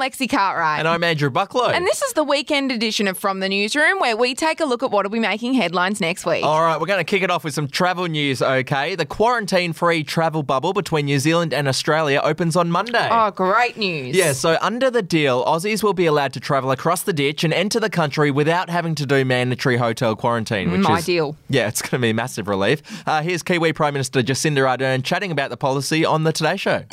Hi, I'm Lexi Cartwright. And I'm Andrew Bucklow. And this is the weekend edition of From the Newsroom, where we take a look at what will be making headlines next week. All right, we're going to kick it off with some travel news, okay? The quarantine free travel bubble between New Zealand and Australia opens on Monday. Oh, great news. Yeah, so under the deal, Aussies will be allowed to travel across the ditch and enter the country without having to do mandatory hotel quarantine, which Mm, is ideal. Yeah, it's going to be a massive relief. Uh, here's Kiwi Prime Minister Jacinda Ardern chatting about the policy on the Today Show.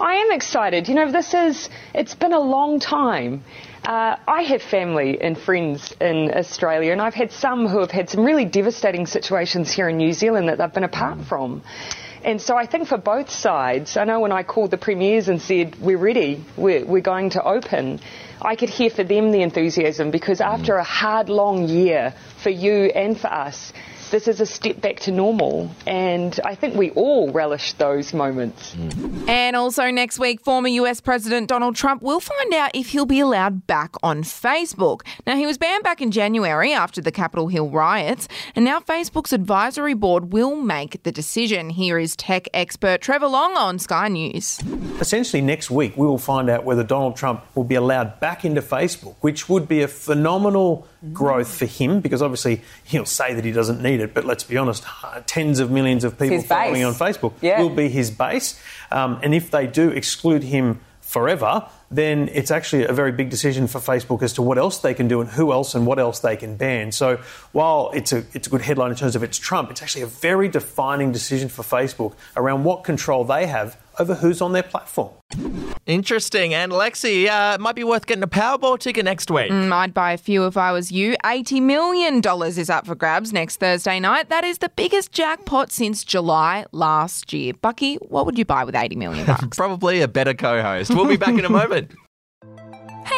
I am excited. You know, this is, it's been a long time. Uh, I have family and friends in Australia, and I've had some who have had some really devastating situations here in New Zealand that they've been apart from. And so I think for both sides, I know when I called the premiers and said, we're ready, we're, we're going to open, I could hear for them the enthusiasm because after a hard, long year for you and for us, this is a step back to normal. And I think we all relish those moments. And also next week, former US President Donald Trump will find out if he'll be allowed back on Facebook. Now, he was banned back in January after the Capitol Hill riots, and now Facebook's advisory board will make the decision. Here is tech expert Trevor Long on Sky News. Essentially, next week we will find out whether Donald Trump will be allowed back into Facebook, which would be a phenomenal growth for him because obviously he'll say that he doesn't need it, but let's be honest, tens of millions of people following on Facebook Yeah. will be his base. Um, and if they do exclude him forever, then it's actually a very big decision for Facebook as to what else they can do and who else and what else they can ban. So while it's a it's a good headline in terms of it's Trump, it's actually a very defining decision for Facebook around what control they have over who's on their platform. Interesting. And Lexi, uh, it might be worth getting a Powerball ticket next week. Mm, I'd buy a few if I was you. $80 million is up for grabs next Thursday night. That is the biggest jackpot since July last year. Bucky, what would you buy with $80 million? Probably a better co host. We'll be back in a moment.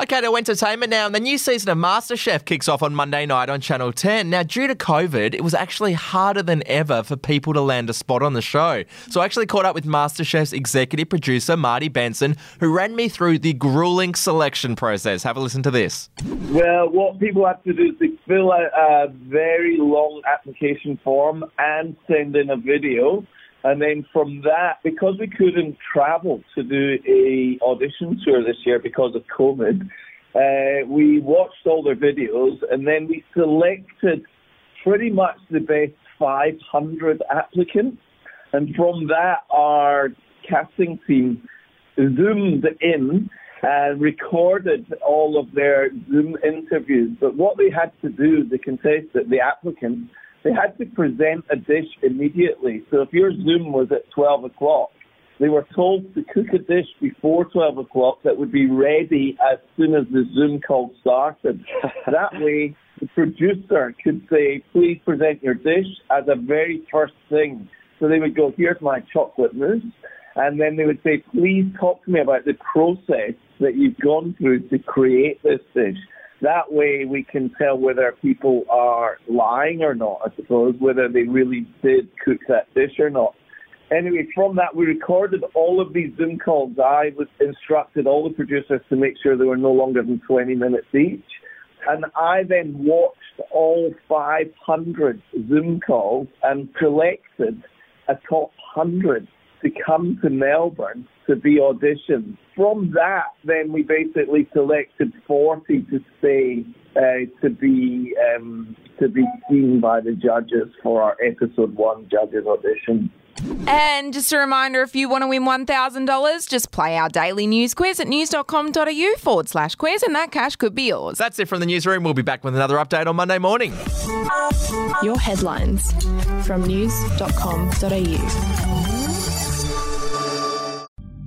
Okay, to entertainment now. And the new season of MasterChef kicks off on Monday night on Channel 10. Now, due to COVID, it was actually harder than ever for people to land a spot on the show. So I actually caught up with MasterChef's executive producer, Marty Benson, who ran me through the grueling selection process. Have a listen to this. Well, what people have to do is they fill out a very long application form and send in a video. And then from that, because we couldn't travel to do a audition tour this year because of COVID, uh, we watched all their videos and then we selected pretty much the best 500 applicants. And from that, our casting team zoomed in and recorded all of their Zoom interviews. But what they had to do, the contestant, the applicants, they had to present a dish immediately. So if your Zoom was at 12 o'clock, they were told to cook a dish before 12 o'clock that would be ready as soon as the Zoom call started. that way, the producer could say, please present your dish as a very first thing. So they would go, here's my chocolate mousse. And then they would say, please talk to me about the process that you've gone through to create this dish. That way we can tell whether people are lying or not, I suppose, whether they really did cook that dish or not. Anyway, from that, we recorded all of these Zoom calls. I was instructed all the producers to make sure they were no longer than 20 minutes each. And I then watched all 500 Zoom calls and collected a top 100 to come to Melbourne to be auditioned. From that, then we basically selected 40 to stay uh, to be um, to be seen by the judges for our episode one judges audition. And just a reminder if you want to win $1,000, just play our daily news quiz at news.com.au forward slash quiz, and that cash could be yours. That's it from the newsroom. We'll be back with another update on Monday morning. Your headlines from news.com.au.